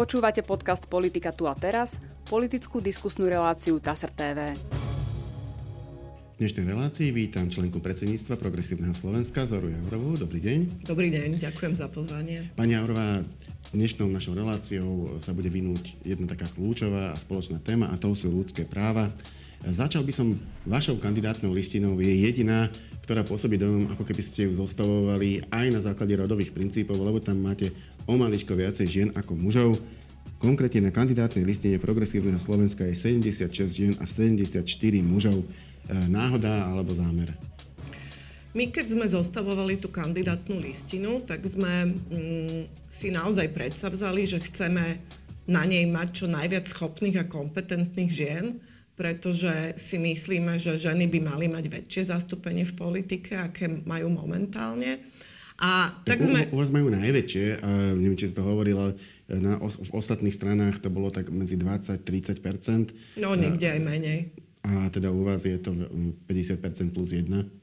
Počúvate podcast Politika tu a teraz, politickú diskusnú reláciu TASR TV. V dnešnej relácii vítam členku predsedníctva Progresívneho Slovenska Zoru Jaurovú. Dobrý deň. Dobrý deň, ďakujem za pozvanie. Pani Jaurová, dnešnou našou reláciou sa bude vynúť jedna taká kľúčová a spoločná téma a to sú ľudské práva. Začal by som vašou kandidátnou listinou, je jediná, ktorá pôsobí dojem, ako keby ste ju zostavovali aj na základe rodových princípov, lebo tam máte o maličko viacej žien ako mužov. Konkrétne na kandidátnej listine Progresívneho Slovenska je 76 žien a 74 mužov. E, náhoda alebo zámer? My keď sme zostavovali tú kandidátnu listinu, tak sme mm, si naozaj predsavzali, že chceme na nej mať čo najviac schopných a kompetentných žien, pretože si myslíme, že ženy by mali mať väčšie zastúpenie v politike, aké majú momentálne. A tak, tak sme... U, u vás majú najväčšie, a neviem, či si to hovorila, na, v ostatných stranách to bolo tak medzi 20-30%. No, niekde aj menej. A teda u vás je to 50% plus 1?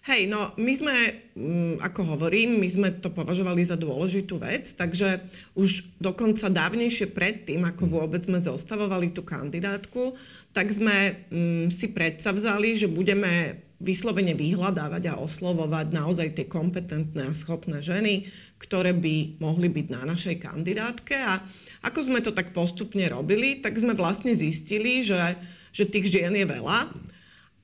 Hej, no my sme, mm, ako hovorím, my sme to považovali za dôležitú vec, takže už dokonca dávnejšie predtým, ako vôbec sme zostavovali tú kandidátku, tak sme mm, si vzali, že budeme vyslovene vyhľadávať a oslovovať naozaj tie kompetentné a schopné ženy, ktoré by mohli byť na našej kandidátke. A ako sme to tak postupne robili, tak sme vlastne zistili, že, že tých žien je veľa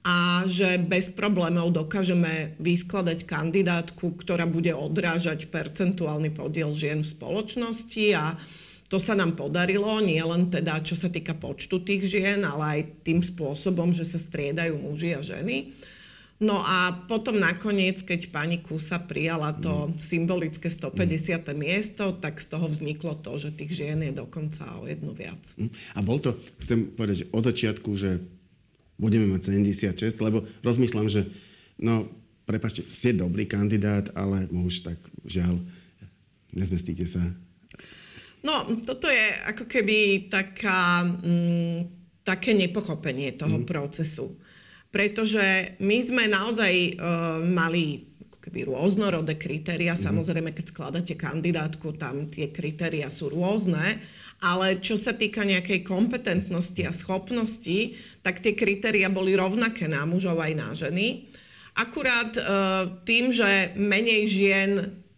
a že bez problémov dokážeme vyskladať kandidátku, ktorá bude odrážať percentuálny podiel žien v spoločnosti a to sa nám podarilo, nie len teda čo sa týka počtu tých žien, ale aj tým spôsobom, že sa striedajú muži a ženy. No a potom nakoniec, keď pani Kusa prijala to mm. symbolické 150. Mm. miesto, tak z toho vzniklo to, že tých žien je dokonca o jednu viac. Mm. A bol to, chcem povedať, že od začiatku, že budeme mať 76, lebo rozmýšľam, že no, prepačte, ste dobrý kandidát, ale už tak žiaľ, nezmestíte sa. No, toto je ako keby taká, mm, také nepochopenie toho mm. procesu. Pretože my sme naozaj uh, mali keby rôznorodé kritéria. Mm. Samozrejme, keď skladáte kandidátku, tam tie kritéria sú rôzne, ale čo sa týka nejakej kompetentnosti a schopnosti, tak tie kritéria boli rovnaké na mužov aj na ženy. Akurát uh, tým, že menej žien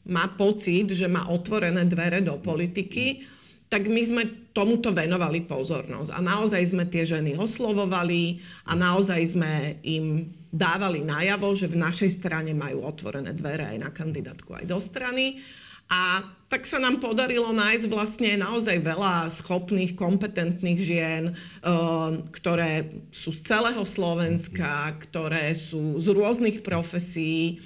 má pocit, že má otvorené dvere do politiky, tak my sme tomuto venovali pozornosť. A naozaj sme tie ženy oslovovali a naozaj sme im dávali najavo, že v našej strane majú otvorené dvere aj na kandidátku, aj do strany. A tak sa nám podarilo nájsť vlastne naozaj veľa schopných, kompetentných žien, eh, ktoré sú z celého Slovenska, ktoré sú z rôznych profesí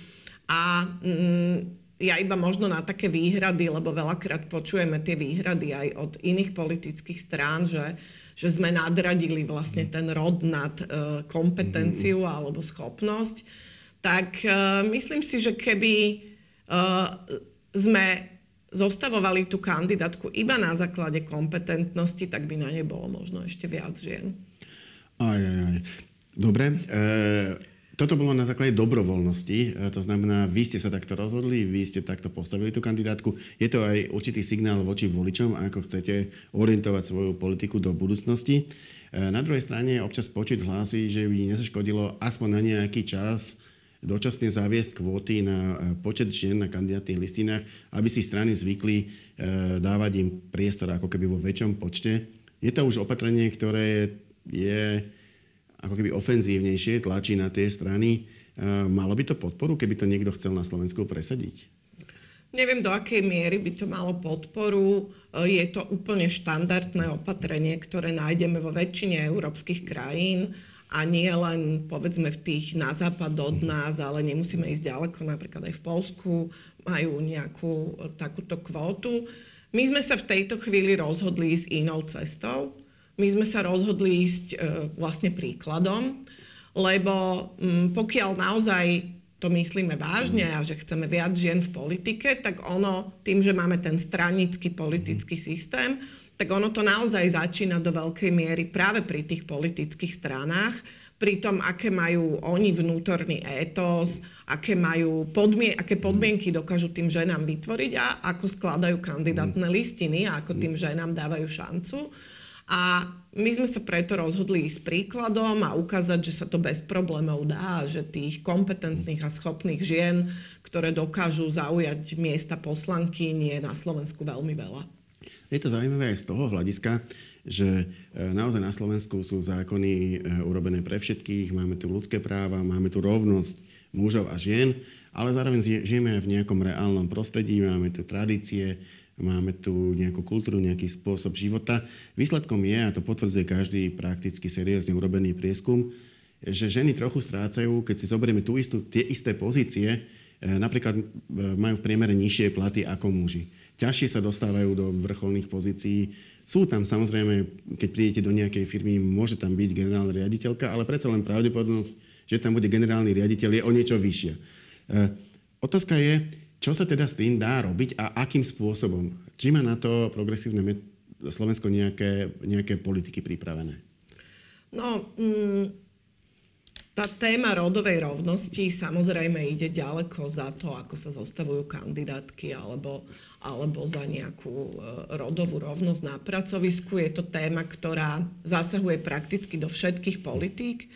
a mm, ja iba možno na také výhrady, lebo veľakrát počujeme tie výhrady aj od iných politických strán, že, že sme nadradili vlastne ten rod nad uh, kompetenciu mm-hmm. alebo schopnosť, tak uh, myslím si, že keby uh, sme zostavovali tú kandidátku iba na základe kompetentnosti, tak by na nej bolo možno ešte viac žien. Aj, aj, aj. Dobre. E- toto bolo na základe dobrovoľnosti, e, to znamená, vy ste sa takto rozhodli, vy ste takto postavili tú kandidátku. Je to aj určitý signál voči voličom, ako chcete orientovať svoju politiku do budúcnosti. E, na druhej strane občas počet hlási, že by nezaškodilo aspoň na nejaký čas dočasne zaviesť kvóty na e, počet žien na kandidátnych listinách, aby si strany zvykli dávať im priestor ako keby vo väčšom počte. Je to už opatrenie, ktoré je ako keby ofenzívnejšie tlačí na tie strany. Malo by to podporu, keby to niekto chcel na Slovensku presadiť? Neviem, do akej miery by to malo podporu. Je to úplne štandardné opatrenie, ktoré nájdeme vo väčšine európskych krajín a nie len povedzme v tých na západ od mhm. nás, ale nemusíme ísť ďaleko, napríklad aj v Polsku majú nejakú takúto kvótu. My sme sa v tejto chvíli rozhodli ísť inou cestou my sme sa rozhodli ísť e, vlastne príkladom, lebo m, pokiaľ naozaj to myslíme vážne a že chceme viac žien v politike, tak ono, tým, že máme ten stranický politický systém, tak ono to naozaj začína do veľkej miery práve pri tých politických stranách, pri tom, aké majú oni vnútorný étos, aké, majú podmien- aké podmienky dokážu tým ženám vytvoriť a ako skladajú kandidátne listiny a ako tým ženám dávajú šancu. A my sme sa preto rozhodli ísť príkladom a ukázať, že sa to bez problémov dá, že tých kompetentných a schopných žien, ktoré dokážu zaujať miesta poslanky, nie je na Slovensku veľmi veľa. Je to zaujímavé aj z toho hľadiska, že e, naozaj na Slovensku sú zákony e, urobené pre všetkých, máme tu ľudské práva, máme tu rovnosť mužov a žien, ale zároveň žijeme aj v nejakom reálnom prostredí, máme tu tradície, máme tu nejakú kultúru, nejaký spôsob života. Výsledkom je, a to potvrdzuje každý prakticky seriózne urobený prieskum, že ženy trochu strácajú, keď si zoberieme tú istú, tie isté pozície, e, napríklad majú v priemere nižšie platy ako muži. Ťažšie sa dostávajú do vrcholných pozícií, sú tam samozrejme, keď prídete do nejakej firmy, môže tam byť generálna riaditeľka, ale predsa len pravdepodobnosť, že tam bude generálny riaditeľ, je o niečo vyššia. E, otázka je, čo sa teda s tým dá robiť a akým spôsobom? Či má na to progresívne Slovensko nejaké, nejaké politiky pripravené? No, mm, tá téma rodovej rovnosti samozrejme ide ďaleko za to, ako sa zostavujú kandidátky alebo alebo za nejakú e, rodovú rovnosť na pracovisku. Je to téma, ktorá zasahuje prakticky do všetkých politík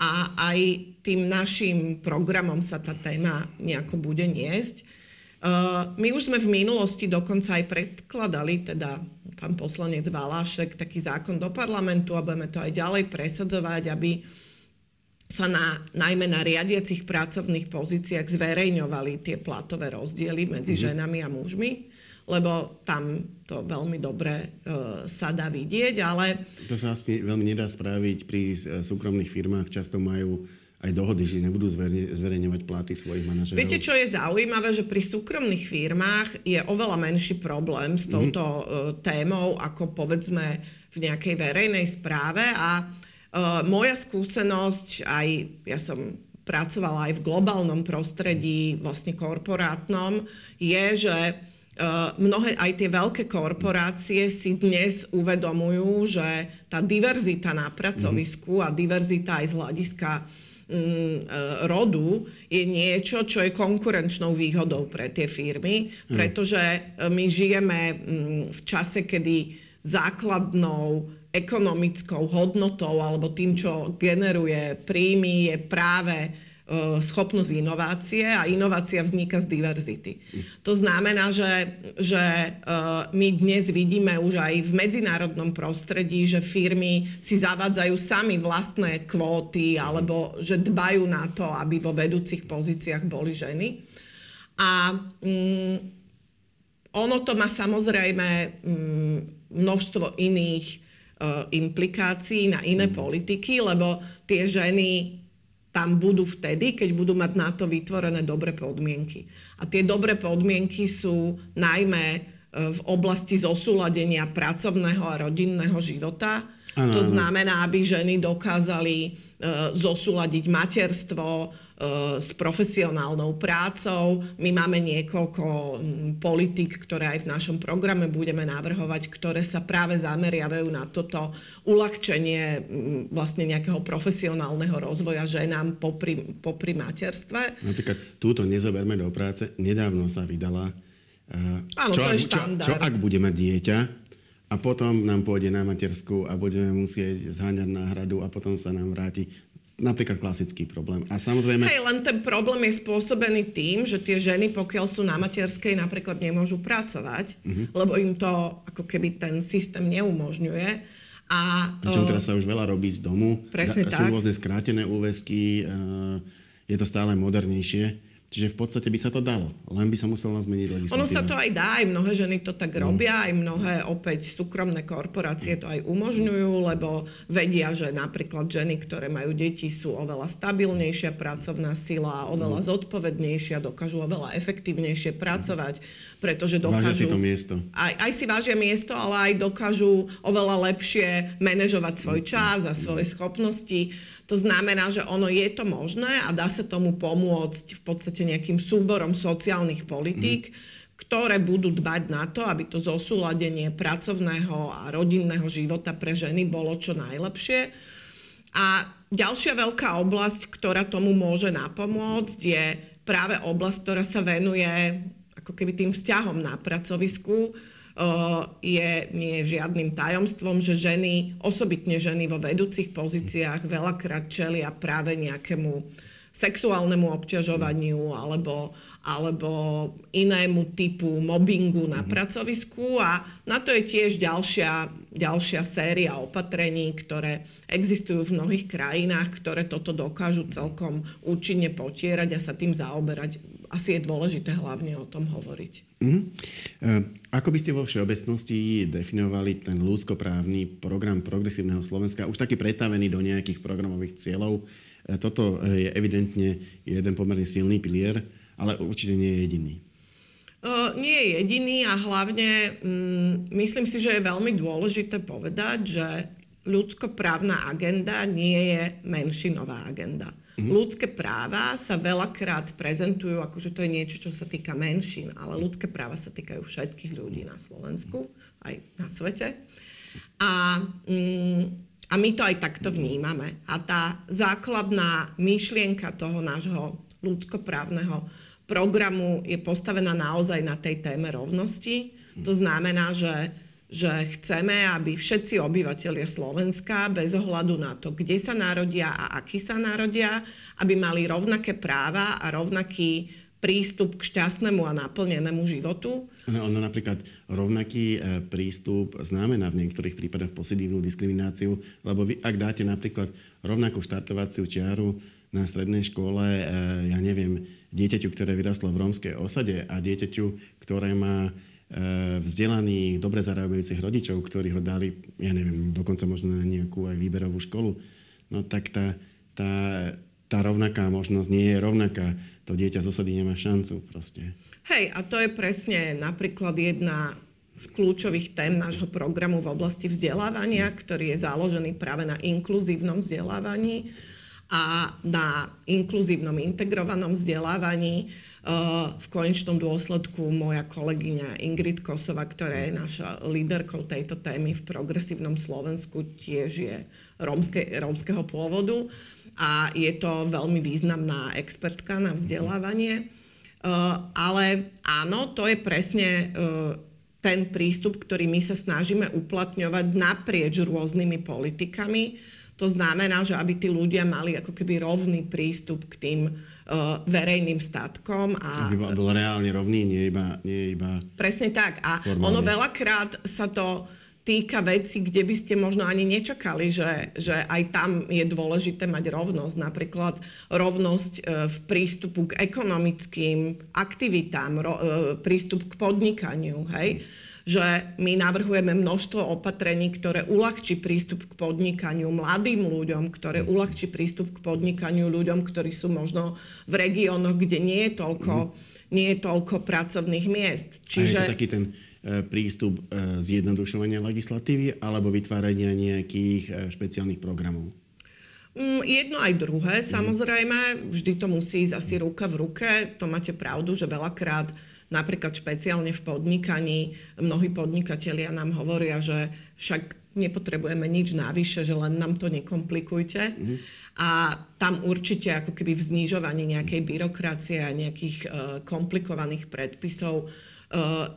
a aj tým našim programom sa tá téma nejako bude niesť. E, my už sme v minulosti dokonca aj predkladali, teda pán poslanec Valášek, taký zákon do parlamentu a budeme to aj ďalej presadzovať, aby sa na, najmä na riadiacich pracovných pozíciách zverejňovali tie platové rozdiely medzi mm-hmm. ženami a mužmi, lebo tam to veľmi dobre e, sa dá vidieť, ale... To sa asi veľmi nedá spraviť pri e, súkromných firmách, často majú aj dohody, že nebudú zverejňovať platy svojich manažerov. Viete, čo je zaujímavé, že pri súkromných firmách je oveľa menší problém s mhm. touto mm-hmm. témou, ako povedzme v nejakej verejnej správe a Uh, moja skúsenosť, aj ja som pracovala aj v globálnom prostredí, vlastne korporátnom, je, že uh, mnohé aj tie veľké korporácie si dnes uvedomujú, že tá diverzita na pracovisku a diverzita aj z hľadiska rodu je niečo, čo je konkurenčnou výhodou pre tie firmy, mhm. pretože my žijeme mm, v čase, kedy základnou ekonomickou hodnotou alebo tým, čo generuje príjmy, je práve e, schopnosť inovácie a inovácia vzniká z diverzity. To znamená, že, že e, my dnes vidíme už aj v medzinárodnom prostredí, že firmy si zavádzajú sami vlastné kvóty alebo že dbajú na to, aby vo vedúcich pozíciách boli ženy. A mm, ono to má samozrejme mm, množstvo iných Eh, implikácií na iné mm. politiky, lebo tie ženy tam budú vtedy, keď budú mať na to vytvorené dobré podmienky. A tie dobré podmienky sú najmä eh, v oblasti zosúladenia pracovného a rodinného života. Ano. To znamená, aby ženy dokázali eh, zosúladiť materstvo, s profesionálnou prácou. My máme niekoľko politik, ktoré aj v našom programe budeme navrhovať, ktoré sa práve zameriavajú na toto uľahčenie vlastne nejakého profesionálneho rozvoja ženám popri, popri materstve. Napríklad túto nezoberme do práce. Nedávno sa vydala Áno, čo, to je čo, čo ak bude mať dieťa a potom nám pôjde na matersku a budeme musieť zháňať náhradu a potom sa nám vráti napríklad klasický problém. A samozrejme... Hej, len ten problém je spôsobený tým, že tie ženy, pokiaľ sú na materskej, napríklad nemôžu pracovať, uh-huh. lebo im to ako keby ten systém neumožňuje. A, Pričom teraz sa už veľa robí z domu. Presne Sú tak. rôzne skrátené úväzky, je to stále modernejšie. Čiže v podstate by sa to dalo, len by sa musela zmeniť legislatíva. Ono sa to aj dá, aj mnohé ženy to tak no. robia, aj mnohé opäť súkromné korporácie to aj umožňujú, lebo vedia, že napríklad ženy, ktoré majú deti, sú oveľa stabilnejšia pracovná sila, oveľa no. zodpovednejšia, dokážu oveľa efektívnejšie pracovať, pretože dokážu... Vážia si to miesto. Aj, aj si vážia miesto, ale aj dokážu oveľa lepšie manažovať svoj čas a svoje schopnosti to znamená, že ono je to možné a dá sa tomu pomôcť v podstate nejakým súborom sociálnych politík, mm ktoré budú dbať na to, aby to zosúladenie pracovného a rodinného života pre ženy bolo čo najlepšie. A ďalšia veľká oblasť, ktorá tomu môže napomôcť, je práve oblasť, ktorá sa venuje ako keby tým vzťahom na pracovisku. Je, nie je žiadnym tajomstvom, že ženy, osobitne ženy vo vedúcich pozíciách veľakrát čelia práve nejakému sexuálnemu obťažovaniu alebo, alebo inému typu mobbingu na mm-hmm. pracovisku a na to je tiež ďalšia, ďalšia séria opatrení, ktoré existujú v mnohých krajinách, ktoré toto dokážu celkom účinne potierať a sa tým zaoberať. Asi je dôležité hlavne o tom hovoriť. Mm-hmm. Ako by ste vo všeobecnosti definovali ten ľudskoprávny program progresívneho Slovenska, už taký pretavený do nejakých programových cieľov? E, toto e, je evidentne jeden pomerne silný pilier, ale určite nie je jediný. Nie je jediný a hlavne um, myslím si, že je veľmi dôležité povedať, že ľudskoprávna agenda nie je menšinová agenda. Mm-hmm. Ľudské práva sa veľakrát prezentujú ako, že to je niečo, čo sa týka menšín, ale ľudské práva sa týkajú všetkých ľudí na Slovensku, aj na svete. A um, a my to aj takto vnímame. A tá základná myšlienka toho nášho ľudskoprávneho programu je postavená naozaj na tej téme rovnosti. To znamená, že, že chceme, aby všetci obyvateľia Slovenska, bez ohľadu na to, kde sa narodia a aký sa narodia, aby mali rovnaké práva a rovnaký prístup k šťastnému a naplnenému životu. Ono napríklad rovnaký e, prístup znamená v niektorých prípadoch pozitívnu diskrimináciu, lebo vy, ak dáte napríklad rovnakú štartovaciu čiaru na strednej škole, e, ja neviem, dieťaťu, ktoré vyrastlo v rómskej osade a dieťaťu, ktoré má vzdelaných, dobre zarábajúcich rodičov, ktorí ho dali, ja neviem, dokonca možno na nejakú aj výberovú školu, no tak tá, tá, tá rovnaká možnosť nie je rovnaká to dieťa z osady nemá šancu proste. Hej, a to je presne napríklad jedna z kľúčových tém nášho programu v oblasti vzdelávania, ktorý je založený práve na inkluzívnom vzdelávaní a na inkluzívnom integrovanom vzdelávaní. V konečnom dôsledku moja kolegyňa Ingrid Kosova, ktorá je naša líderkou tejto témy v progresívnom Slovensku, tiež je rómske, rómskeho pôvodu a je to veľmi významná expertka na vzdelávanie. Uh, ale áno, to je presne uh, ten prístup, ktorý my sa snažíme uplatňovať naprieč rôznymi politikami. To znamená, že aby tí ľudia mali ako keby rovný prístup k tým verejným statkom. A, aby bol reálne rovný, nie iba... Nie iba presne tak. A formálne. ono veľakrát sa to týka veci, kde by ste možno ani nečakali, že, že aj tam je dôležité mať rovnosť. Napríklad rovnosť e, v prístupu k ekonomickým aktivitám, ro, e, prístup k podnikaniu. Hej? Že my navrhujeme množstvo opatrení, ktoré uľahčí prístup k podnikaniu mladým ľuďom, ktoré uľahčí prístup k podnikaniu ľuďom, ktorí sú možno v regiónoch, kde nie je toľko, nie je toľko pracovných miest. Čiže... A je to taký ten E, prístup e, zjednodušovania legislatívy alebo vytvárania nejakých e, špeciálnych programov? Mm, jedno aj druhé, mhm. samozrejme. Vždy to musí ísť asi ruka v ruke. To máte pravdu, že veľakrát napríklad špeciálne v podnikaní mnohí podnikatelia nám hovoria, že však nepotrebujeme nič navyše, že len nám to nekomplikujte. Mm. A tam určite ako keby v znižovaní nejakej byrokracie a nejakých uh, komplikovaných predpisov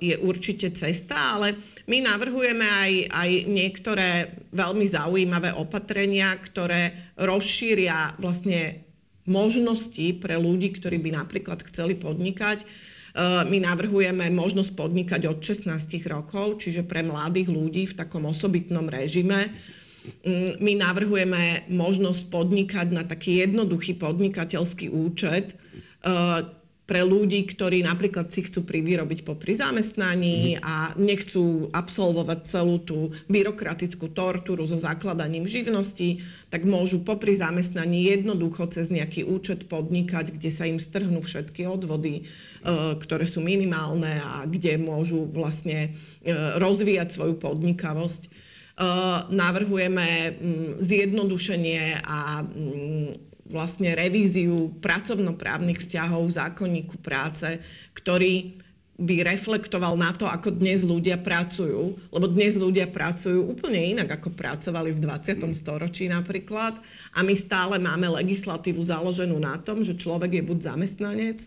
je určite cesta, ale my navrhujeme aj, aj niektoré veľmi zaujímavé opatrenia, ktoré rozšíria vlastne možnosti pre ľudí, ktorí by napríklad chceli podnikať. My navrhujeme možnosť podnikať od 16 rokov, čiže pre mladých ľudí v takom osobitnom režime. Mm, my navrhujeme možnosť podnikať na taký jednoduchý podnikateľský účet, pre ľudí, ktorí napríklad si chcú privyrobiť popri zamestnaní mm. a nechcú absolvovať celú tú byrokratickú tortúru so zakladaním živnosti, tak môžu popri zamestnaní jednoducho cez nejaký účet podnikať, kde sa im strhnú všetky odvody, e, ktoré sú minimálne a kde môžu vlastne e, rozvíjať svoju podnikavosť. E, navrhujeme zjednodušenie a vlastne revíziu pracovnoprávnych vzťahov v zákonníku práce, ktorý by reflektoval na to, ako dnes ľudia pracujú, lebo dnes ľudia pracujú úplne inak, ako pracovali v 20. storočí napríklad. A my stále máme legislatívu založenú na tom, že človek je buď zamestnanec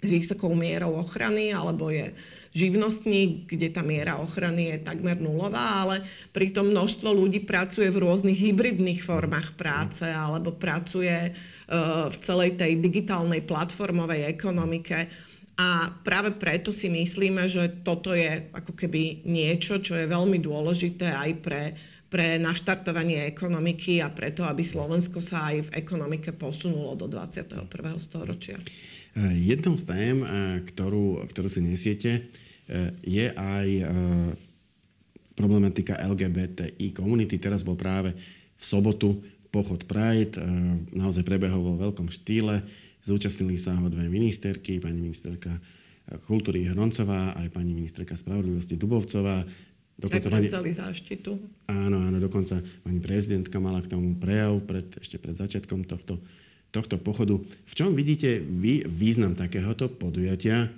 s vysokou mierou ochrany, alebo je živnostník, kde tá miera ochrany je takmer nulová, ale pritom množstvo ľudí pracuje v rôznych hybridných formách práce alebo pracuje uh, v celej tej digitálnej platformovej ekonomike a práve preto si myslíme, že toto je ako keby niečo, čo je veľmi dôležité aj pre, pre naštartovanie ekonomiky a preto, aby Slovensko sa aj v ekonomike posunulo do 21. storočia. Jednou z tém, ktorú, ktorú si nesiete, je aj problematika LGBTI komunity. Teraz bol práve v sobotu pochod Pride, naozaj prebehol vo veľkom štýle Zúčastnili sa ho dve ministerky, pani ministerka kultúry Hroncová aj pani ministerka spravodlivosti Dubovcová. Dokonca pani... záštitu. Áno, áno, dokonca pani prezidentka mala k tomu prejav pred, ešte pred začiatkom tohto, tohto pochodu. V čom vidíte vy význam takéhoto podujatia?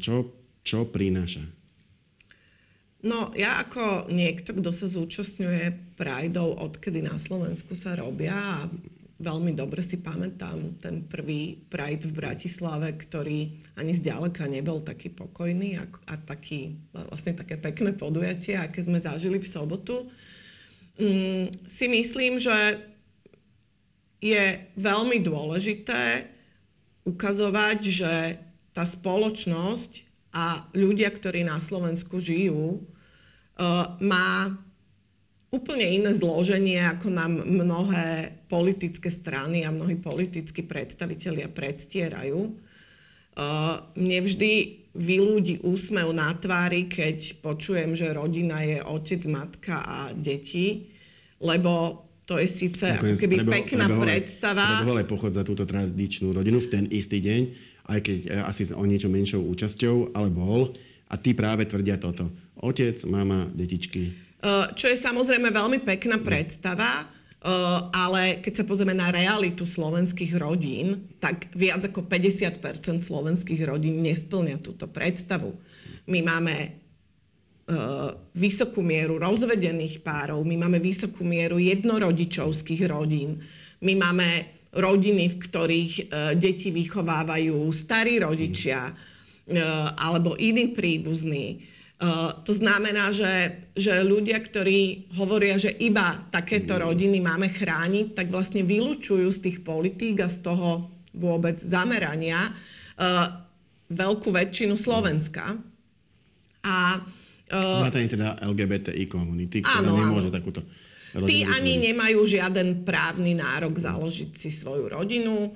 Čo, čo prináša? No, ja ako niekto, kto sa zúčastňuje Prideov, odkedy na Slovensku sa robia a veľmi dobre si pamätám ten prvý Pride v Bratislave, ktorý ani zďaleka nebol taký pokojný a, a taký, vlastne také pekné podujatie, aké sme zažili v sobotu. Mm, si myslím, že je veľmi dôležité ukazovať, že tá spoločnosť a ľudia, ktorí na Slovensku žijú, uh, má úplne iné zloženie, ako nám mnohé politické strany a mnohí politickí predstavitelia predstierajú. Mne vždy vylúdi úsmev na tvári, keď počujem, že rodina je otec, matka a deti, lebo to je síce ako keby pekná prebehol, predstava. Prebehol aj pochod za túto tradičnú rodinu v ten istý deň, aj keď e, asi o niečo menšou účasťou, ale bol. A tí práve tvrdia toto. Otec, mama, detičky, Eh, čo je samozrejme veľmi pekná predstava, eh, ale keď sa pozrieme na realitu slovenských rodín, tak viac ako 50% slovenských rodín nesplňa túto predstavu. My máme vysokú mieru rozvedených párov, my máme vysokú mieru jednorodičovských rodín, my máme rodiny, v ktorých deti vychovávajú starí rodičia alebo iní príbuzní Uh, to znamená, že, že ľudia, ktorí hovoria, že iba takéto rodiny máme chrániť, tak vlastne vylúčujú z tých politík a z toho vôbec zamerania veľkú väčšinu Slovenska. A Vrátane teda LGBTI komunity, ktorá áno, nemôže áno. takúto Tí ani zvoliť. nemajú žiaden právny nárok založiť si svoju rodinu.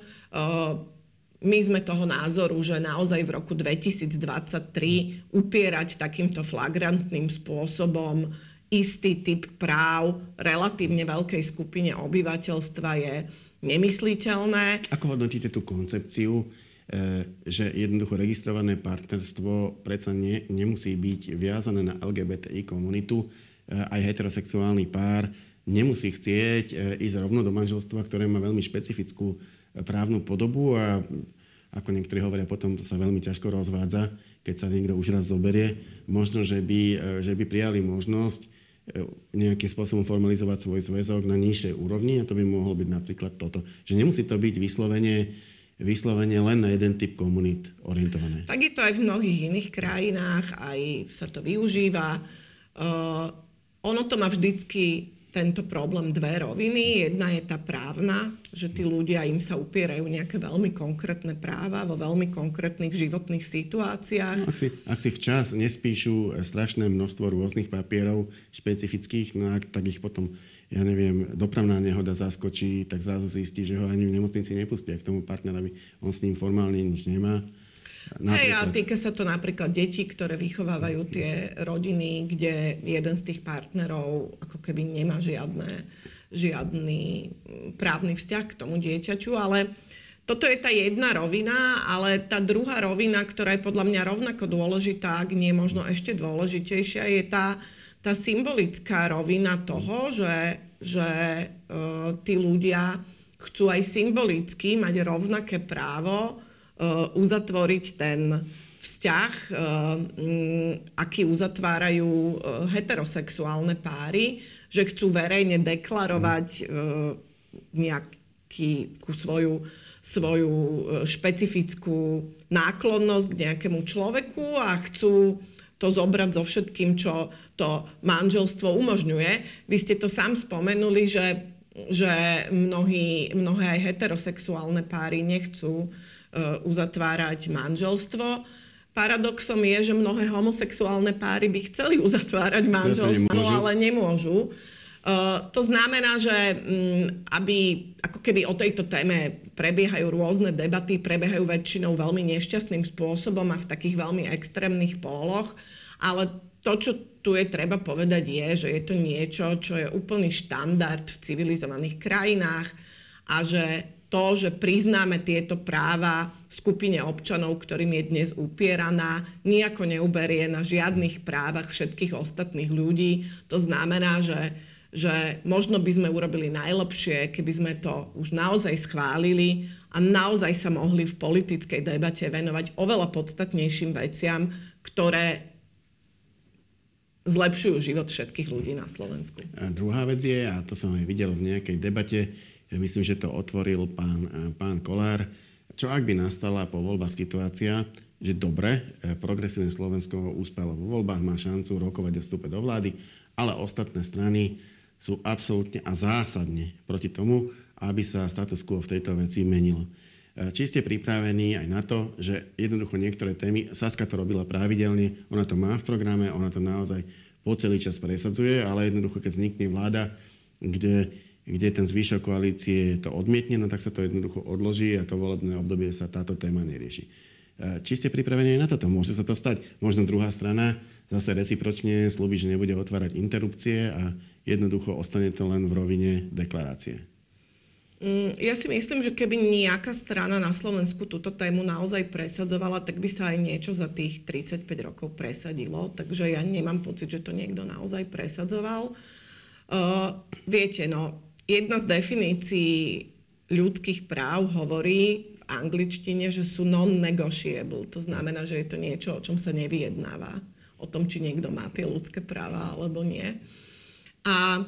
My sme toho názoru, že naozaj v roku 2023 upierať takýmto flagrantným spôsobom istý typ práv relatívne veľkej skupine obyvateľstva je nemysliteľné. Ako hodnotíte tú koncepciu, e, že jednoducho registrované partnerstvo predsa ne, nemusí byť viazané na LGBTI komunitu, aj heterosexuálny pár nemusí chcieť e, ísť rovno do manželstva, ktoré má veľmi špecifickú právnu podobu a ako niektorí hovoria, potom to sa veľmi ťažko rozvádza, keď sa niekto už raz zoberie. Možno, že by, e, že by prijali možnosť e, nejakým spôsobom formalizovať svoj zväzok na nižšej úrovni a to by mohlo byť napríklad toto. Že nemusí to byť vyslovene, vyslovene len na jeden typ komunít orientované. Tak je to aj v mnohých iných krajinách, aj sa to využíva. Ono to má vždycky tento problém dve roviny. Jedna je tá právna, že tí ľudia im sa upierajú nejaké veľmi konkrétne práva vo veľmi konkrétnych životných situáciách. Ak si, ak si včas nespíšu strašné množstvo rôznych papierov špecifických, no ak, tak ich potom ja neviem, dopravná nehoda zaskočí, tak zrazu zistí, že ho ani v nemocnici nepustia k tomu partnerovi. On s ním formálne nič nemá. Hej, a týka sa to napríklad detí, ktoré vychovávajú tie rodiny, kde jeden z tých partnerov ako keby nemá žiadne, žiadny právny vzťah k tomu dieťaťu, ale toto je tá jedna rovina, ale tá druhá rovina, ktorá je podľa mňa rovnako dôležitá, ak nie možno ešte dôležitejšia, je tá, tá symbolická rovina toho, že, že uh, tí ľudia chcú aj symbolicky mať rovnaké právo uzatvoriť ten vzťah, aký uzatvárajú heterosexuálne páry, že chcú verejne deklarovať nejakú svoju svoju špecifickú náklonnosť k nejakému človeku a chcú to zobrať so všetkým, čo to manželstvo umožňuje. Vy ste to sám spomenuli, že, že mnohí, mnohé aj heterosexuálne páry nechcú uh, uzatvárať manželstvo. Paradoxom je, že mnohé homosexuálne páry by chceli uzatvárať manželstvo, ale nemôžu. Uh, to znamená, že um, aby ako keby o tejto téme prebiehajú rôzne debaty, prebiehajú väčšinou veľmi nešťastným spôsobom a v takých veľmi extrémnych póloch, ale to, čo tu je treba povedať, je, že je to niečo, čo je úplný štandard v civilizovaných krajinách a že to, že priznáme tieto práva skupine občanov, ktorým je dnes upieraná, nejako neuberie na žiadnych právach všetkých ostatných ľudí. To znamená, že že možno by sme urobili najlepšie, keby sme to už naozaj schválili a naozaj sa mohli v politickej debate venovať oveľa podstatnejším veciam, ktoré zlepšujú život všetkých ľudí na Slovensku. A druhá vec je, a to som aj videl v nejakej debate, myslím, že to otvoril pán, pán Kolár, čo ak by nastala po voľbách situácia, že dobre, progresívne Slovensko úspelo vo voľbách, má šancu rokovať o vstupe do vlády, ale ostatné strany sú absolútne a zásadne proti tomu, aby sa status quo v tejto veci menilo. E, či ste pripravení aj na to, že jednoducho niektoré témy, Saska to robila pravidelne, ona to má v programe, ona to naozaj po celý čas presadzuje, ale jednoducho, keď vznikne vláda, kde, kde ten zvyšok koalície to odmietne, no tak sa to jednoducho odloží a to volebné obdobie sa táto téma nerieši. E, či ste pripravení aj na toto? Môže sa to stať. Možno druhá strana zase recipročne slúbi, že nebude otvárať interrupcie a jednoducho ostane to len v rovine deklarácie. Mm, ja si myslím, že keby nejaká strana na Slovensku túto tému naozaj presadzovala, tak by sa aj niečo za tých 35 rokov presadilo. Takže ja nemám pocit, že to niekto naozaj presadzoval. Uh, viete, no, jedna z definícií ľudských práv hovorí v angličtine, že sú non-negotiable. To znamená, že je to niečo, o čom sa nevyjednáva. O tom, či niekto má tie ľudské práva alebo nie. A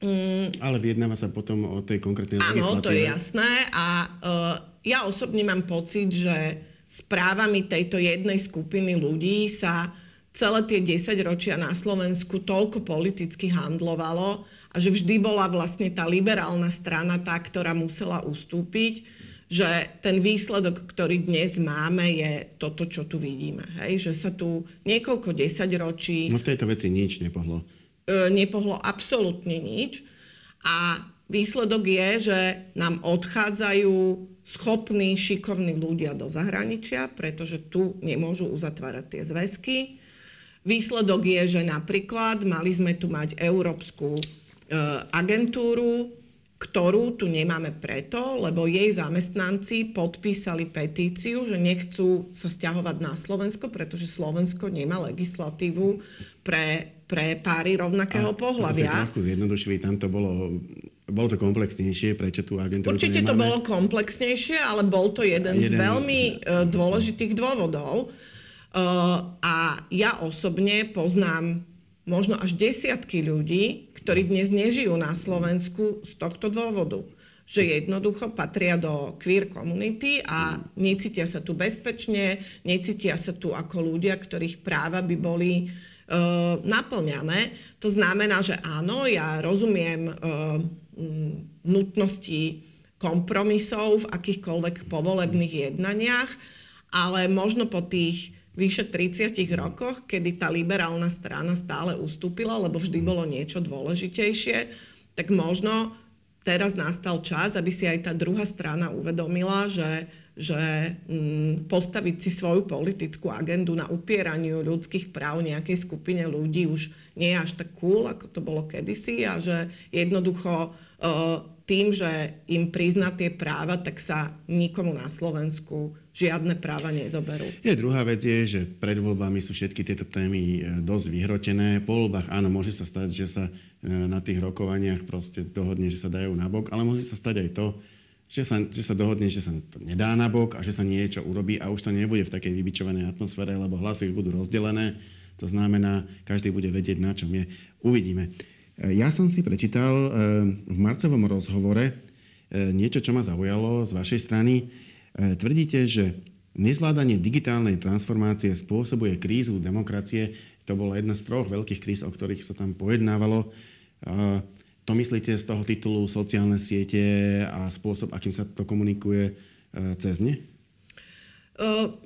Mm, Ale vyjednáva sa potom o tej konkrétnej Áno, to je jasné. A uh, ja osobne mám pocit, že správami tejto jednej skupiny ľudí sa celé tie 10 ročia na Slovensku toľko politicky handlovalo a že vždy bola vlastne tá liberálna strana tá, ktorá musela ustúpiť, že ten výsledok, ktorý dnes máme, je toto, čo tu vidíme. Hej? Že sa tu niekoľko desaťročí... No v tejto veci nič nepohlo. E, nepohlo absolútne nič. A výsledok je, že nám odchádzajú schopní, šikovní ľudia do zahraničia, pretože tu nemôžu uzatvárať tie zväzky. Výsledok je, že napríklad mali sme tu mať európsku e, agentúru, ktorú tu nemáme preto, lebo jej zamestnanci podpísali petíciu, že nechcú sa stiahovať na Slovensko, pretože Slovensko nemá legislatívu pre, pre páry rovnakého pohľavia. To trochu zjednodušili, tam to bolo bolo to komplexnejšie, prečo tú agentúru Určite to bolo komplexnejšie, ale bol to jeden, jeden... z veľmi uh, dôležitých dôvodov. A ja osobne poznám možno až desiatky ľudí, ktorí dnes nežijú na Slovensku z tohto dôvodu že jednoducho patria do queer komunity a necítia sa tu bezpečne, necítia sa tu ako ľudia, ktorých práva by boli uh, naplňané. To znamená, že áno, ja rozumiem uh, nutnosti kompromisov v akýchkoľvek povolebných jednaniach, ale možno po tých vyše 30 rokoch, kedy tá liberálna strana stále ustúpila, lebo vždy bolo niečo dôležitejšie, tak možno teraz nastal čas, aby si aj tá druhá strana uvedomila, že, že mm, postaviť si svoju politickú agendu na upieraniu ľudských práv nejakej skupine ľudí už nie je až tak cool, ako to bolo kedysi a že jednoducho uh, tým, že im prizná tie práva, tak sa nikomu na Slovensku žiadne práva nezoberú. Je druhá vec je, že pred voľbami sú všetky tieto témy e, dosť vyhrotené. Po voľbách áno, môže sa stať, že sa e, na tých rokovaniach proste dohodne, že sa dajú nabok, ale môže sa stať aj to, že sa, že sa dohodne, že sa to nedá na bok a že sa niečo urobí a už to nebude v takej vybičovanej atmosfére, lebo hlasy budú rozdelené. To znamená, každý bude vedieť, na čom je. Uvidíme. Ja som si prečítal eh, v marcovom rozhovore eh, niečo, čo ma zaujalo z vašej strany. Tvrdíte, že nezvládanie digitálnej transformácie spôsobuje krízu demokracie. To bola jedna z troch veľkých kríz, o ktorých sa tam pojednávalo. To myslíte z toho titulu sociálne siete a spôsob, akým sa to komunikuje e, cez ne?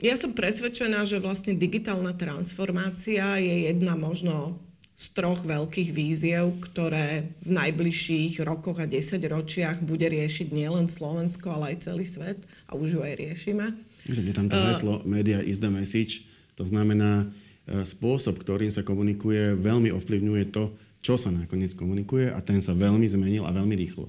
Ja som presvedčená, že vlastne digitálna transformácia je jedna možno z troch veľkých víziev, ktoré v najbližších rokoch a desaťročiach bude riešiť nielen Slovensko, ale aj celý svet a už ju aj riešime. Je tam to heslo uh, Media is the message. To znamená, e, spôsob, ktorým sa komunikuje, veľmi ovplyvňuje to, čo sa nakoniec komunikuje a ten sa veľmi zmenil a veľmi rýchlo.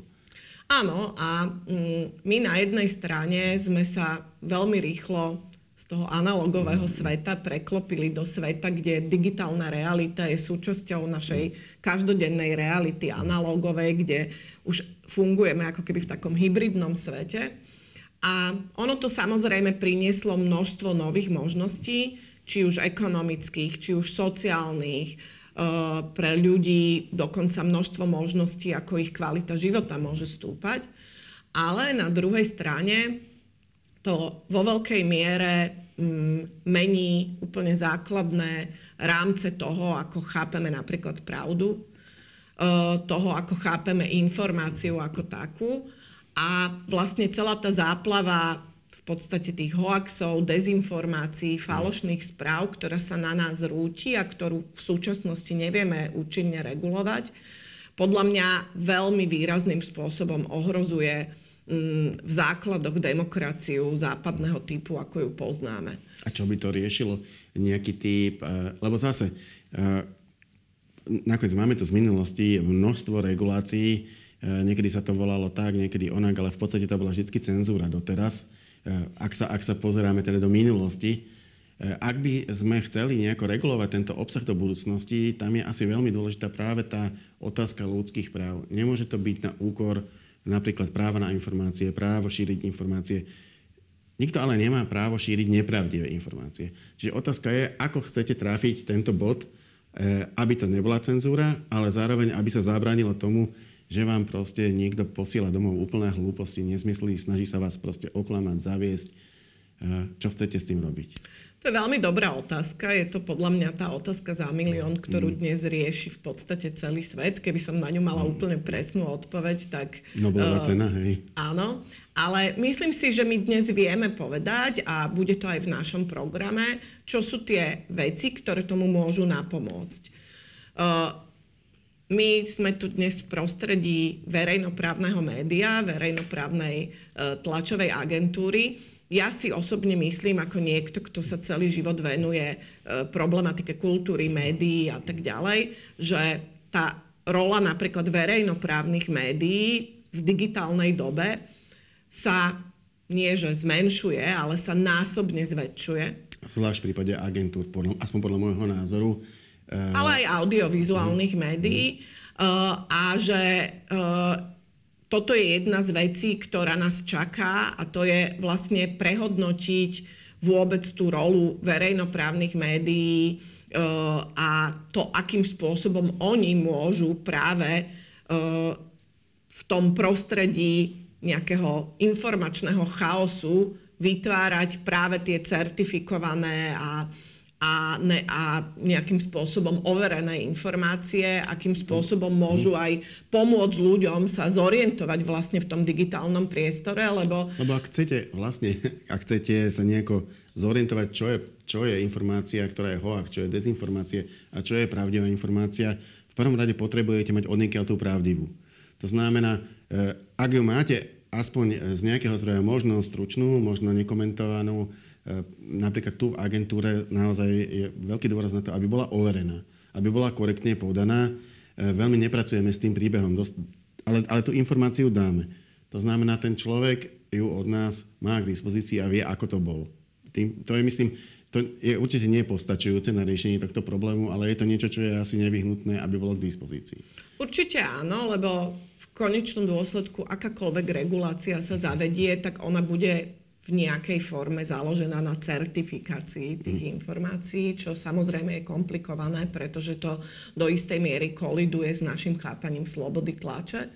Áno, a mm, my na jednej strane sme sa veľmi rýchlo z toho analogového sveta preklopili do sveta, kde digitálna realita je súčasťou našej každodennej reality analogovej, kde už fungujeme ako keby v takom hybridnom svete. A ono to samozrejme prinieslo množstvo nových možností, či už ekonomických, či už sociálnych, Eh, pre ľudí dokonca množstvo možností, ako ich kvalita života môže stúpať. Ale na druhej strane to vo veľkej miere mm, mení úplne základné rámce toho, ako chápeme napríklad pravdu, eh, toho, ako chápeme informáciu ako takú. A vlastne celá tá záplava podstate tých hoaxov, dezinformácií, falošných správ, ktorá sa na nás rúti a ktorú v súčasnosti nevieme účinne regulovať, podľa mňa veľmi výrazným spôsobom ohrozuje mm, v základoch demokraciu západného typu, ako ju poznáme. A čo by to riešilo? Nejaký typ, eh, lebo zase eh, nakoniec máme tu z minulosti množstvo regulácií, eh, niekedy sa to volalo tak, niekedy onak, ale v podstate to bola vždy cenzúra doteraz. Ak sa, ak sa pozeráme teda do minulosti, ak by sme chceli nejako regulovať tento obsah do budúcnosti, tam je asi veľmi dôležitá práve tá otázka ľudských práv. Nemôže to byť na úkor napríklad práva na informácie, právo šíriť informácie. Nikto ale nemá právo šíriť nepravdivé informácie. Čiže otázka je, ako chcete trafiť tento bod, eh, aby to nebola cenzúra, ale zároveň, aby sa zabránilo tomu, že vám proste niekto posiela domov úplné hlúposti, nezmyslí, snaží sa vás proste oklamať, zaviesť. Čo chcete s tým robiť? To je veľmi dobrá otázka. Je to podľa mňa tá otázka za milión, ktorú mm. dnes rieši v podstate celý svet. Keby som na ňu mala mm. úplne presnú odpoveď, tak... Nobelová uh, cena, hej. Áno. Ale myslím si, že my dnes vieme povedať, a bude to aj v našom programe, čo sú tie veci, ktoré tomu môžu napomôcť. Uh, my sme tu dnes v prostredí verejnoprávneho média, verejnoprávnej e, tlačovej agentúry. Ja si osobne myslím, ako niekto, kto sa celý život venuje e, problematike kultúry, médií a tak ďalej, že tá rola napríklad verejnoprávnych médií v digitálnej dobe sa nie že zmenšuje, ale sa násobne zväčšuje. Zvlášť v prípade agentúr, aspoň podľa môjho názoru, Eh, ale aj audiovizuálnych mm. médií. Uh, a že toto je jedna z vecí, ktorá nás čaká a to je vlastne prehodnotiť vôbec tú rolu verejnoprávnych médií uh, a to, akým spôsobom oni môžu práve uh, v tom prostredí nejakého informačného chaosu vytvárať práve tie certifikované a a, ne, a nejakým spôsobom overené informácie, akým spôsobom môžu aj pomôcť ľuďom sa zorientovať vlastne v tom digitálnom priestore, lebo... Lebo ak chcete vlastne, ak chcete sa nejako zorientovať, čo je, čo je informácia, ktorá je hoax, čo je dezinformácia a čo je pravdivá informácia, v prvom rade potrebujete mať odniekiaľ tú pravdivú. To znamená, eh, ak ju máte aspoň z nejakého zdroja možno stručnú, možno nekomentovanú, napríklad tu v agentúre naozaj je veľký dôraz na to, aby bola overená, aby bola korektne podaná. E, veľmi nepracujeme s tým príbehom, ale, ale tú informáciu dáme. To znamená, ten človek ju od nás má k dispozícii a vie, ako to bolo. Tým, to je, myslím, to je určite nie postačujúce na riešenie tohto problému, ale je to niečo, čo je asi nevyhnutné, aby bolo k dispozícii. Určite áno, lebo v konečnom dôsledku akákoľvek regulácia sa zavedie, tak ona bude v nejakej forme založená na certifikácii tých mm. informácií, čo samozrejme je komplikované, pretože to do istej miery koliduje s našim chápaním slobody tlače.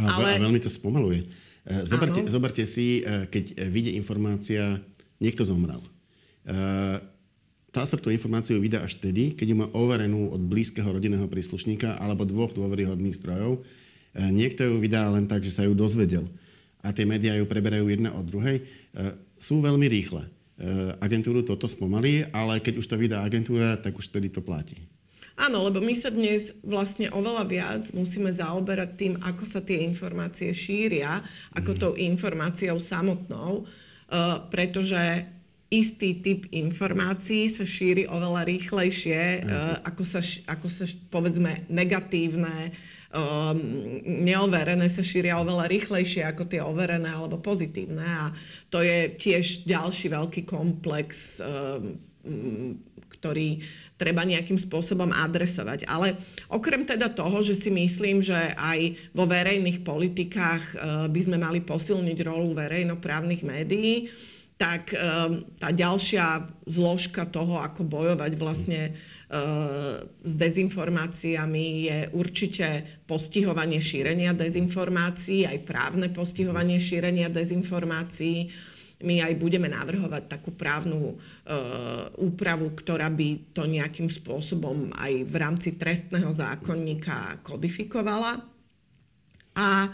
A, ale... a veľmi to spomaluje. E, zoberte, zoberte si, e, keď vyjde informácia, niekto zomrel. E, tá sa tú informáciu vydá až tedy, keď ju má overenú od blízkeho rodinného príslušníka alebo dvoch dôveryhodných strojov. Niekto ju vydá len tak, že sa ju dozvedel a tie médiá ju preberajú jedna od druhej, e, sú veľmi rýchle. E, agentúru toto spomalí, ale keď už to vydá agentúra, tak už vtedy to platí. Áno, lebo my sa dnes vlastne oveľa viac musíme zaoberať tým, ako sa tie informácie šíria, ako mm. tou informáciou samotnou, uh, pretože istý typ informácií sa šíri oveľa rýchlejšie, uh, ako, sa, ako sa, povedzme, negatívne um, neoverené sa šíria oveľa rýchlejšie ako tie overené alebo pozitívne a to je tiež ďalší veľký komplex, um, ktorý treba nejakým spôsobom adresovať. Ale okrem teda toho, že si myslím, že aj vo verejných politikách uh, by sme mali posilniť rolu verejnoprávnych médií, tak um, tá ďalšia zložka toho, ako bojovať vlastne s dezinformáciami je určite postihovanie šírenia dezinformácií, aj právne postihovanie šírenia dezinformácií. My aj budeme navrhovať takú právnu e, úpravu, ktorá by to nejakým spôsobom aj v rámci trestného zákonníka kodifikovala. A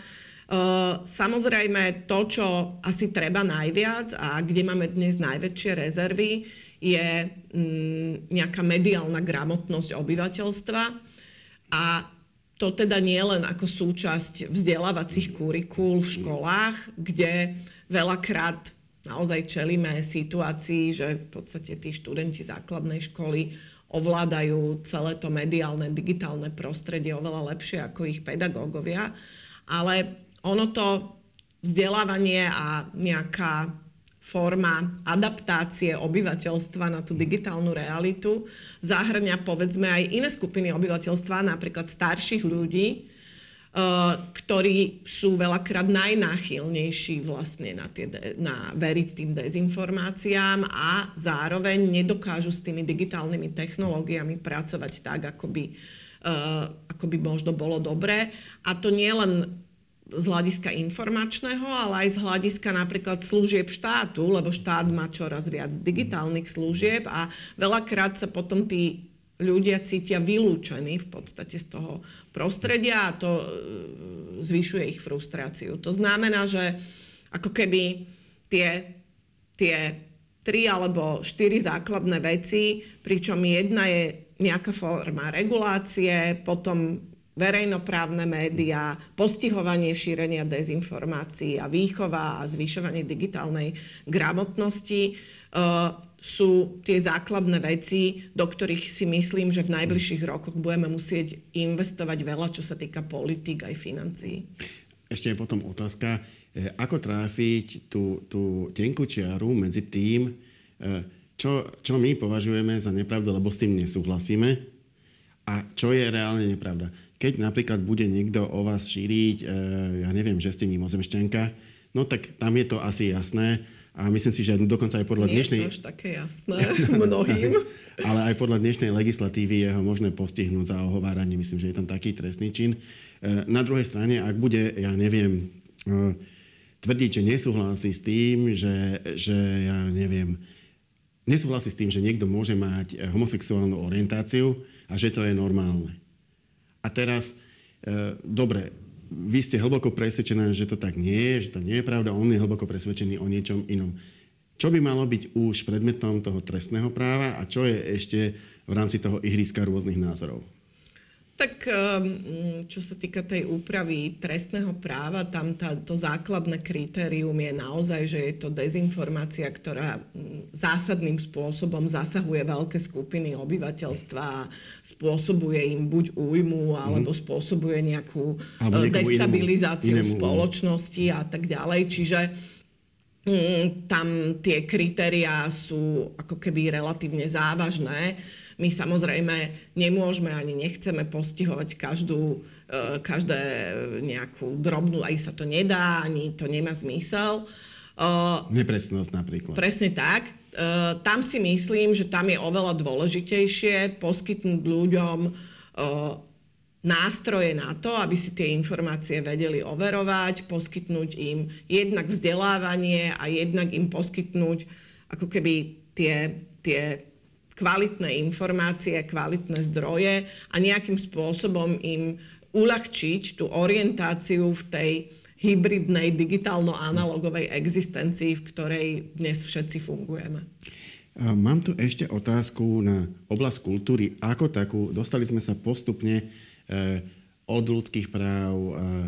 samozrejme, to, čo asi treba najviac a kde máme dnes najväčšie rezervy, je mm, nejaká mediálna gramotnosť obyvateľstva a to teda nie len ako súčasť vzdelávacích kurikúl v školách, kde veľakrát naozaj čelíme situácii, že v podstate tí študenti základnej školy ovládajú celé to mediálne, digitálne prostredie oveľa lepšie ako ich pedagógovia. Ale ono to vzdelávanie a nejaká forma adaptácie obyvateľstva na tú digitálnu realitu zahrňa povedzme aj iné skupiny obyvateľstva, napríklad starších ľudí, eh, ktorí sú veľakrát najnáchylnejší vlastne na, tie, na veriť tým dezinformáciám a zároveň nedokážu s tými digitálnymi technológiami pracovať tak, ako by, eh, ako by možno bolo dobré. A to nie len z hľadiska informačného, ale aj z hľadiska napríklad služieb štátu, lebo štát má čoraz viac digitálnych služieb a veľakrát sa potom tí ľudia cítia vylúčení v podstate z toho prostredia a to e, zvyšuje ich frustráciu. To znamená, že ako keby tie, tie tri alebo štyri základné veci, pričom jedna je nejaká forma regulácie, potom verejnoprávne médiá, postihovanie šírenia dezinformácií a výchova a zvyšovanie digitálnej gramotnosti e, sú tie základné veci, do ktorých si myslím, že v najbližších rokoch budeme musieť investovať veľa, čo sa týka politik aj financií. Ešte je potom otázka, e, ako tráfiť tú, tú tenkú čiaru medzi tým, e, čo, čo my považujeme za nepravdu, lebo s tým nesúhlasíme, a čo je reálne nepravda keď napríklad bude niekto o vás šíriť, e, ja neviem, že ste mimozemšťanka, no tak tam je to asi jasné. A myslím si, že dokonca aj podľa Nie dnešnej... Nie je to až také jasné mnohým. ale aj podľa dnešnej legislatívy je ho možné postihnúť za ohováranie. Myslím, že je tam taký trestný čin. E, na druhej strane, ak bude, ja neviem, e, tvrdiť, že nesúhlasí s tým, že, že ja neviem, nesúhlasí s tým, že niekto môže mať homosexuálnu orientáciu a že to je normálne a teraz, e, dobre, vy ste hlboko presvedčená, že to tak nie je, že to nie je pravda, on je hlboko presvedčený o niečom inom. Čo by malo byť už predmetom toho trestného práva a čo je ešte v rámci toho ihriska rôznych názorov? Tak ehm, čo sa týka tej úpravy trestného práva, tam tá, to základné kritérium je naozaj, že je to dezinformácia, ktorá zásadným spôsobom zasahuje veľké skupiny obyvateľstva a spôsobuje im buď újmu, mhm. alebo mm. spôsobuje nejakú alebo e, destabilizáciu inému, inému. spoločnosti a tak ďalej. Čiže mm, tam tie kritériá sú ako keby relatívne závažné. My samozrejme nemôžeme ani nechceme postihovať každú, e, každé nejakú drobnú, aj sa to nedá, ani to nemá zmysel. Nepresnosť napríklad. Presne tak. Tam si myslím, že tam je oveľa dôležitejšie poskytnúť ľuďom nástroje na to, aby si tie informácie vedeli overovať, poskytnúť im jednak vzdelávanie a jednak im poskytnúť ako keby tie, tie kvalitné informácie, kvalitné zdroje a nejakým spôsobom im uľahčiť tú orientáciu v tej hybridnej digitálno-analogovej existencii, v ktorej dnes všetci fungujeme. Mám tu ešte otázku na oblasť kultúry ako takú. Dostali sme sa postupne Eh, od ľudských práv eh,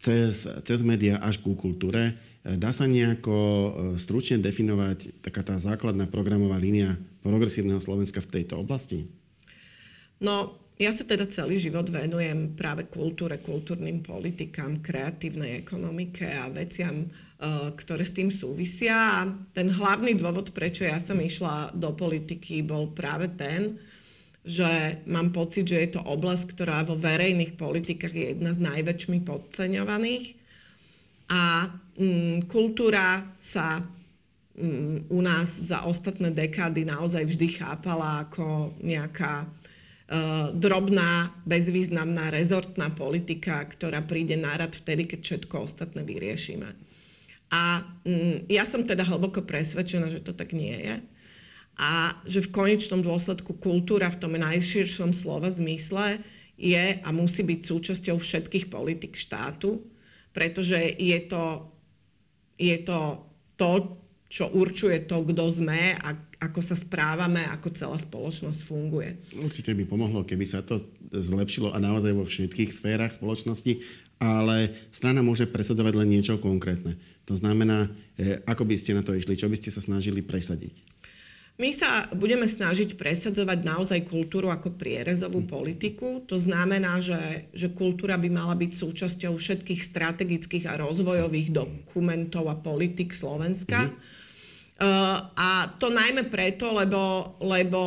cez, cez médiá až ku kultúre. Eh, dá sa nejako stručne definovať taká tá základná programová línia progresívneho Slovenska v tejto oblasti? No, ja sa teda celý život venujem práve kultúre, kultúrnym politikám, kreatívnej ekonomike a veciam, ktoré s tým súvisia. A ten hlavný dôvod, prečo ja som išla do politiky, bol práve ten, že mám pocit, že je to oblasť, ktorá vo verejných politikách je jedna z najväčšmi podceňovaných. A mm, kultúra sa u nás za ostatné dekády naozaj vždy chápala ako nejaká uh, drobná, bezvýznamná rezortná politika, ktorá príde nárad vtedy, keď všetko ostatné vyriešime. A mm, ja som teda hlboko presvedčená, že to tak nie je a že v konečnom dôsledku kultúra v tom najširšom slova zmysle je a musí byť súčasťou všetkých politik štátu, pretože je to, je to to, čo určuje to, kto sme a ako sa správame, ako celá spoločnosť funguje. Určite by pomohlo, keby sa to zlepšilo a naozaj vo všetkých sférach spoločnosti, ale strana môže presadzovať len niečo konkrétne. To znamená, eh, ako by ste na to išli, čo by ste sa snažili presadiť? My sa budeme snažiť presadzovať naozaj kultúru ako prierezovú politiku. To znamená, že, že kultúra by mala byť súčasťou všetkých strategických a rozvojových dokumentov a politik Slovenska. Mm-hmm. Uh, a to najmä preto, lebo, lebo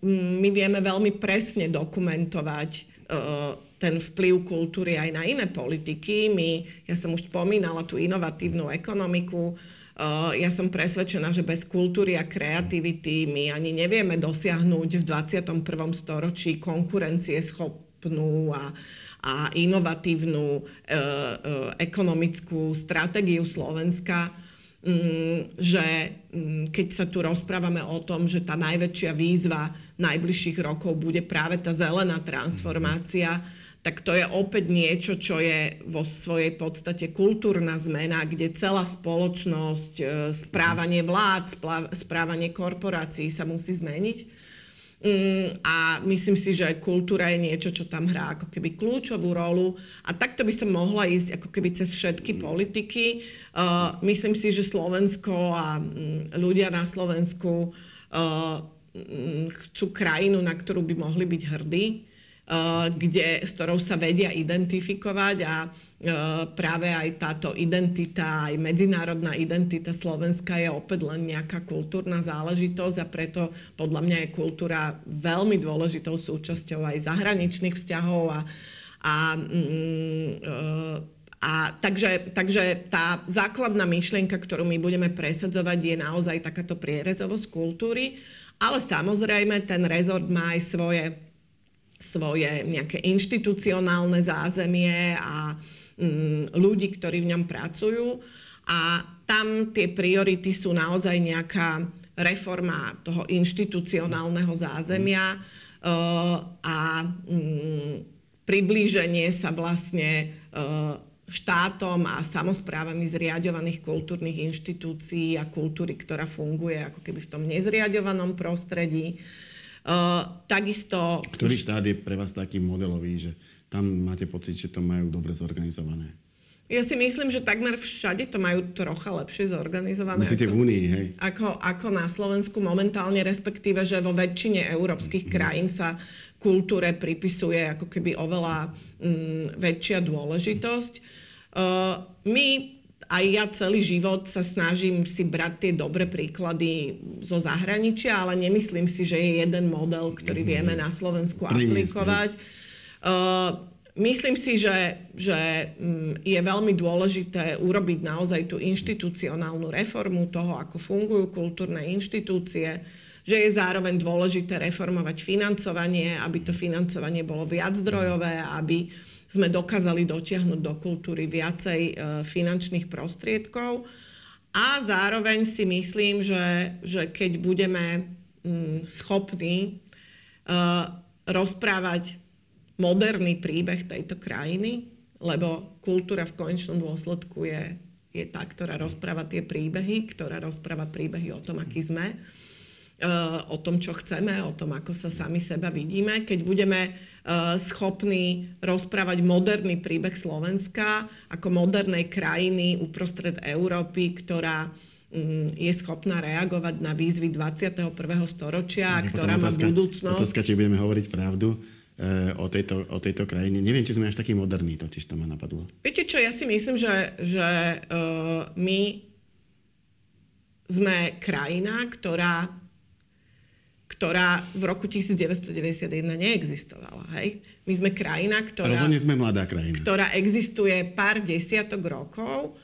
mm, my vieme veľmi presne dokumentovať uh, ten vplyv kultúry aj na iné politiky. My, ja som už spomínala tú inovatívnu ekonomiku, ja som presvedčená, že bez kultúry a kreativity my ani nevieme dosiahnuť v 21. storočí konkurencie schopnú a, a inovatívnu e, e, ekonomickú stratégiu Slovenska, že mm, keď sa tu rozprávame o tom, že tá najväčšia výzva najbližších rokov bude práve tá zelená transformácia, tak to je opäť niečo, čo je vo svojej podstate kultúrna zmena, kde celá spoločnosť, e, správanie vlád, správanie korporácií sa musí zmeniť. Mm, a myslím si, že kultúra je niečo, čo tam hrá ako keby kľúčovú rolu. A takto by sa mohla ísť ako keby cez všetky politiky. Uh, myslím si, že Slovensko a mm, ľudia na Slovensku uh, chcú krajinu, na ktorú by mohli byť hrdí Eh, kde, s ktorou sa vedia identifikovať a práve aj táto identita, aj medzinárodná identita Slovenska je opäť len nejaká kultúrna záležitosť a preto podľa mňa je kultúra veľmi dôležitou súčasťou aj zahraničných vzťahov a, a mm, eh, a takže, takže tá základná myšlienka, ktorú my budeme presadzovať, je naozaj takáto prierezovosť kultúry, ale samozrejme ten rezort má aj svoje svoje nejaké inštitucionálne zázemie a ľudí, ktorí v ňom pracujú. A tam tie priority sú naozaj nejaká reforma toho inštitucionálneho zázemia uh, a mm, priblíženie sa vlastne uh, štátom a samozprávami zriadovaných kultúrnych inštitúcií a kultúry, ktorá funguje ako keby v tom nezriadovanom prostredí. Uh, takisto... Ktorý štát je pre vás taký modelový, že tam máte pocit, že to majú dobre zorganizované? Ja si myslím, že takmer všade to majú trocha lepšie zorganizované. Myslíte v Únii, hej? Ako, ako na Slovensku momentálne, respektíve, že vo väčšine európskych mm-hmm. krajín sa kultúre pripisuje ako keby oveľa mm, väčšia dôležitosť. Uh, my aj ja celý život sa snažím si brať tie dobré príklady zo zahraničia, ale nemyslím si, že je jeden model, ktorý mhm. vieme na Slovensku aplikovať. Uh, myslím si, že, že mm, je veľmi dôležité urobiť naozaj tú inštitucionálnu reformu toho, ako fungujú kultúrne inštitúcie, že je zároveň dôležité reformovať financovanie, aby to financovanie bolo viac zdrojové, aby sme dokázali dotiahnuť do kultúry viacej e, finančných prostriedkov. A zároveň si myslím, že, že keď budeme mm, schopní e, rozprávať moderný príbeh tejto krajiny, lebo kultúra v konečnom dôsledku je, je tá, ktorá rozpráva tie príbehy, ktorá rozpráva príbehy o tom, aký sme o tom, čo chceme, o tom, ako sa sami seba vidíme. Keď budeme schopní rozprávať moderný príbeh Slovenska ako modernej krajiny uprostred Európy, ktorá mm, je schopná reagovať na výzvy 21. storočia, ktorá má otázka, budúcnosť. Otázka, či budeme hovoriť pravdu e, o tejto, o tejto krajine. Neviem, či sme až takí moderní, totiž to ma napadlo. Viete čo, ja si myslím, že, že uh, my sme krajina, ktorá ktorá v roku 1991 neexistovala. Hej? My sme krajina, ktorá, sme mladá krajina. ktorá existuje pár desiatok rokov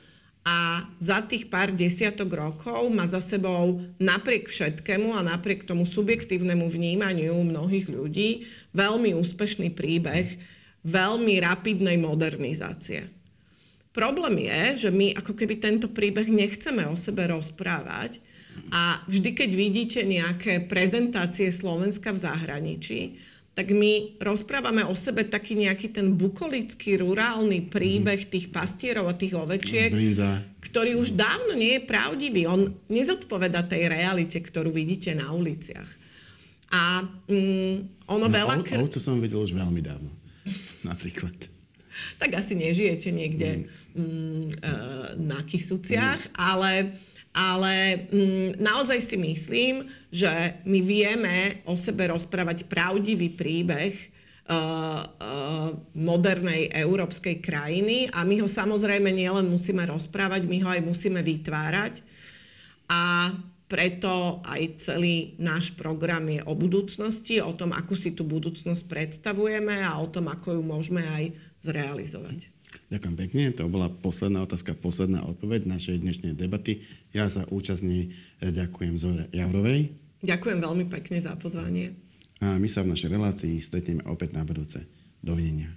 a za tých pár desiatok rokov má za sebou napriek všetkému a napriek tomu subjektívnemu vnímaniu mnohých ľudí veľmi úspešný príbeh veľmi rapidnej modernizácie. Problém je, že my ako keby tento príbeh nechceme o sebe rozprávať, a vždy, keď vidíte nejaké prezentácie Slovenska v zahraničí, tak my rozprávame o sebe taký nejaký ten bukolický, rurálny príbeh tých pastierov a tých ovečiek, Brinza. ktorý už dávno nie je pravdivý. On nezodpoveda tej realite, ktorú vidíte na uliciach. A mm, ono no, veľa... O, ovcu som videl už veľmi dávno. Napríklad. tak asi nežijete niekde mm. Mm, e, na Kisuciach, mm. ale ale mm, naozaj si myslím, že my vieme o sebe rozprávať pravdivý príbeh uh, uh, modernej európskej krajiny a my ho samozrejme nielen musíme rozprávať, my ho aj musíme vytvárať. A preto aj celý náš program je o budúcnosti, o tom, ako si tú budúcnosť predstavujeme a o tom, ako ju môžeme aj zrealizovať. Ďakujem pekne. To bola posledná otázka, posledná odpoveď našej dnešnej debaty. Ja sa účastne ďakujem Zore Javrovej. Ďakujem veľmi pekne za pozvanie. A my sa v našej relácii stretneme opäť na budúce. Dovidenia.